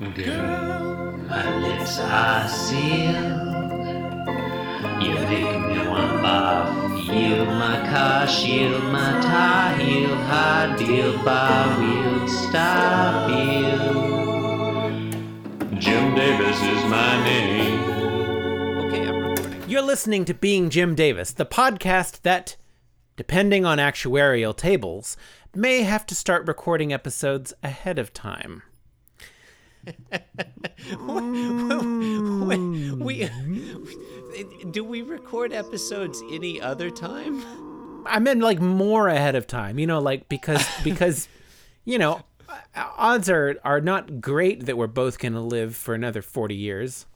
Girl, my lips are sealed. You make me want barf. Yield my car, shield my tie, heel, hard deal, bar wheel, stop you. Jim Davis is my name. Okay, I'm recording. You're listening to Being Jim Davis, the podcast that, depending on actuarial tables, may have to start recording episodes ahead of time. Wait, we do we record episodes any other time? I meant like more ahead of time, you know, like because because you know, odds are are not great that we're both going to live for another 40 years.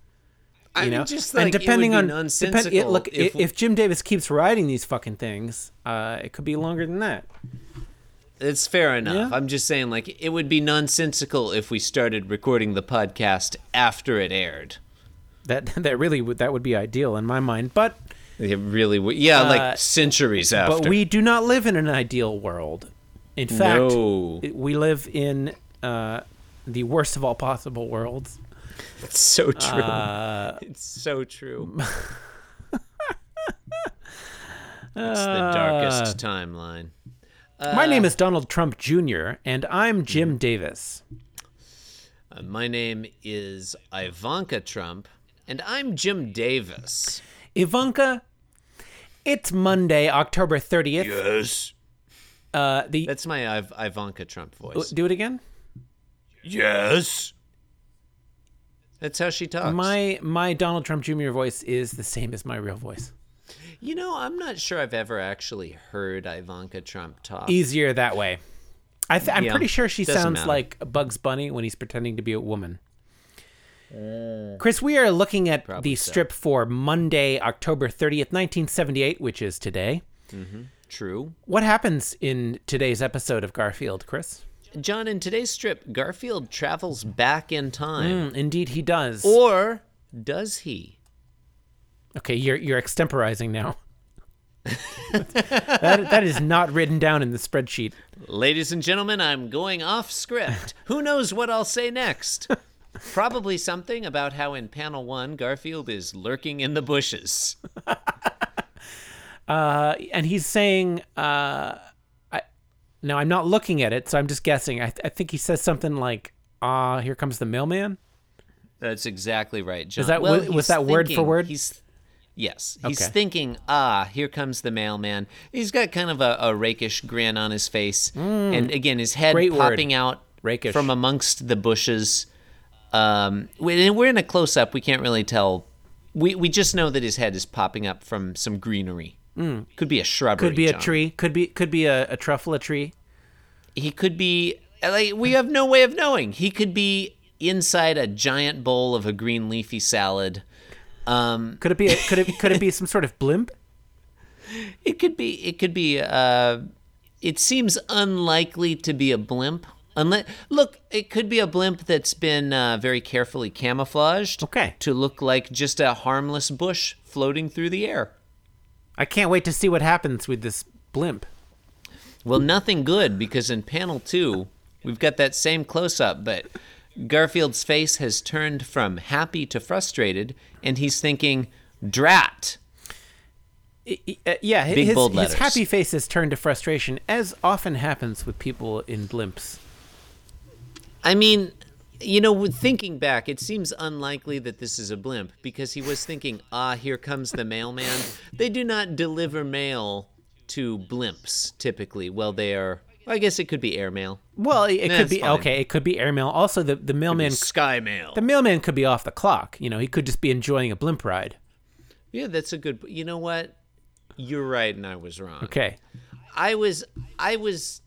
I You mean, know, just like and depending on be depend, it, look, if, if, if Jim Davis keeps writing these fucking things, uh, it could be longer than that. It's fair enough. Yeah. I'm just saying, like, it would be nonsensical if we started recording the podcast after it aired. That that really would that would be ideal in my mind, but It really would. Yeah, Uh, like centuries after. But we do not live in an ideal world. In fact, No. we live in uh, the worst of all possible worlds. It's so true. Uh, it's so true. it's the darkest timeline. My name is Donald Trump Jr., and I'm Jim Davis. Uh, my name is Ivanka Trump, and I'm Jim Davis. Ivanka, it's Monday, October 30th. Yes. Uh, the That's my Iv- Ivanka Trump voice. Do it again. Yes. That's how she talks. My my Donald Trump Jr. voice is the same as my real voice. You know, I'm not sure I've ever actually heard Ivanka Trump talk. Easier that way. I th- I'm Yeah, pretty sure she sounds matter. like Bugs Bunny when he's pretending to be a woman. Chris, we are looking at Probably the so. strip for Monday, October 30th, 1978, which is today. True. What happens in today's episode of Garfield, Chris? John, in today's strip, Garfield travels back in time. Mm, indeed, he does. Or does he? Okay, you're you're extemporizing now. that, that is not written down in the spreadsheet. Ladies and gentlemen, I'm going off script. Who knows what I'll say next? Probably something about how in panel one, Garfield is lurking in the bushes. Uh, and he's saying, uh, I, now I'm not looking at it, so I'm just guessing. I, I think he says something like, "Ah, here comes the mailman." That's exactly right, John. that- well, was- was that word for word? He's yes. He's Okay. thinking, ah, here comes the mailman. He's got kind of a, a rakish grin on his face, and again, his head Mm. Great word. popping out Rakish. from amongst the bushes. Um, we- we're in a close up. We can't really tell. We we just know that his head is popping up from some greenery. Could be a shrubbery. Mm. Could be a John. tree. Could be could be a, a truffle tree. He could be like we have no way of knowing. He could be inside a giant bowl of a green leafy salad. Um, Could it be? A, could it could it be some sort of blimp? it could be. It could be. Uh, it seems unlikely to be a blimp. Unless, look, it could be a blimp that's been uh, very carefully camouflaged. Okay. To look like just a harmless bush floating through the air. I can't wait to see what happens with this blimp. Well, nothing good because in panel two, we've got that same close up, but Garfield's face has turned from happy to frustrated, and he's thinking, drat. Uh, yeah, his, bold his happy face has turned to frustration, as often happens with people in blimps. I mean, you know, with thinking back, it seems unlikely that this is a blimp because he was thinking, ah, here comes the mailman. They do not deliver mail to blimps typically. Well, they are. I guess it could be airmail. Well, it, it Nah, could be fine. okay. It could be airmail. Also, the the mailman Sky mail. the mailman could be off the clock. You know, he could just be enjoying a blimp ride. Yeah, that's a good. You know what? You're right, and I was wrong. Okay. I was I was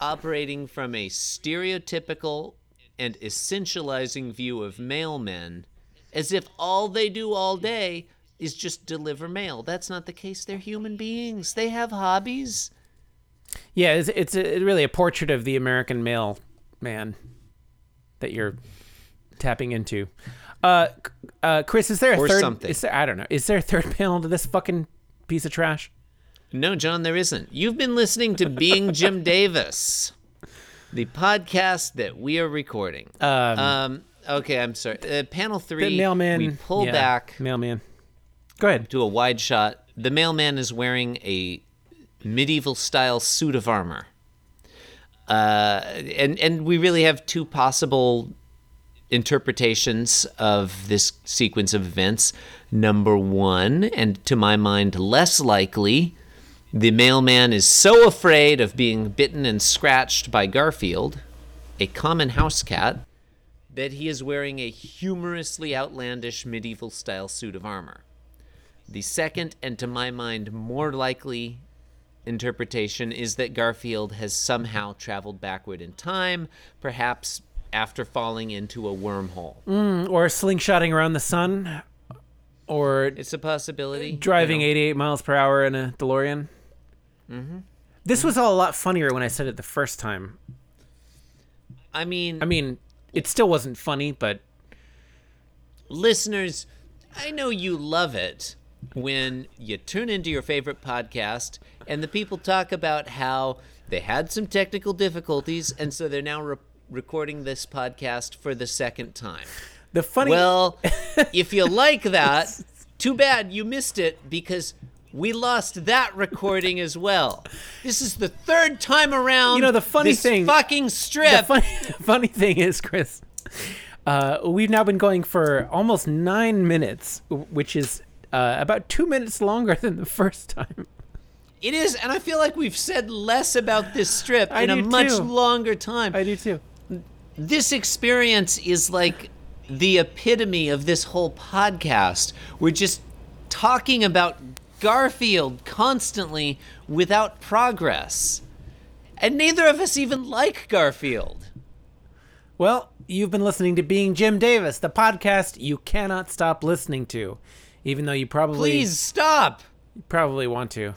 operating from a stereotypical and essentializing view of mailmen as if all they do all day is just deliver mail. That's not the case. They're human beings. They have hobbies. Yeah, it's, it's a, really a portrait of the American male man that you're tapping into. Uh, uh, Chris, is there a Or third? something. Is there, I don't know. Is there a third panel to this fucking piece of trash? No, John, there isn't. You've been listening to Being Jim Davis, the podcast that we are recording. Um, Um, Okay, I'm sorry. Uh, panel three. The mailman. We pull yeah, back Mailman. Go ahead. Do a wide shot. The mailman is wearing a medieval style suit of armor. Uh, and and we really have two possible interpretations of this sequence of events. Number one, and to my mind less likely, the mailman is so afraid of being bitten and scratched by Garfield, a common house cat, that he is wearing a humorously outlandish medieval style suit of armor. The second, and to my mind more likely interpretation, is that Garfield has somehow traveled backward in time, perhaps after falling into a wormhole. Or slingshotting around the sun. Or It's a possibility. driving you know. 88 miles per hour in a DeLorean. Mm-hmm. This was all a lot funnier when I said it the first time. I mean, I mean, it still wasn't funny, but listeners, I know you love it when you tune into your favorite podcast and the people talk about how they had some technical difficulties and so they're now re- recording this podcast for the second time. the funny. Well, if you like that, too bad you missed it because we lost that recording as well. This is the third time around. You know, the funny this thing- fucking the strip. funny, funny thing is, Chris, uh, we've now been going for almost nine minutes, which is uh, about two minutes longer than the first time. It is, and I feel like we've said less about this strip I in a much too. longer time. I do too. this experience is like the epitome of this whole podcast. We're just talking about Garfield constantly without progress. And neither of us even like Garfield. Well, you've been listening to Being Jim Davis, the podcast you cannot stop listening to, even though you probably Please stop. You probably want to.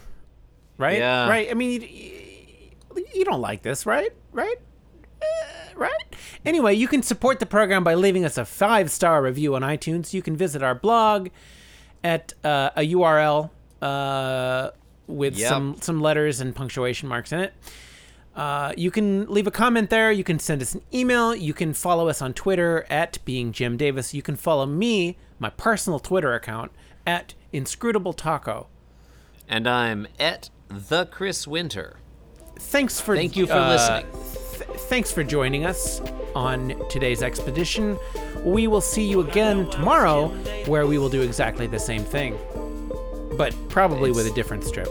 Right? Yeah. Right? I mean, you, you don't like this, right? Right? Uh, right? Anyway, you can support the program by leaving us a five star review on iTunes. You can visit our blog at uh, a URL uh, with Yep. some, some letters and punctuation marks in it. Uh, you can leave a comment there. You can send us an email. You can follow us on Twitter at being Jim Davis. You can follow me, my personal Twitter account, at inscrutable taco. And I'm at the Chris Winter. thanks for Thank you for uh, listening. th- thanks for joining us on today's expedition. We will see you again tomorrow, where we will do exactly the same thing, but probably with a different strip.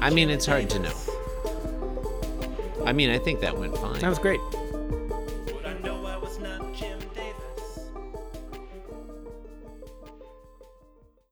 I mean, it's hard to know. I mean, I think that went fine. That was great.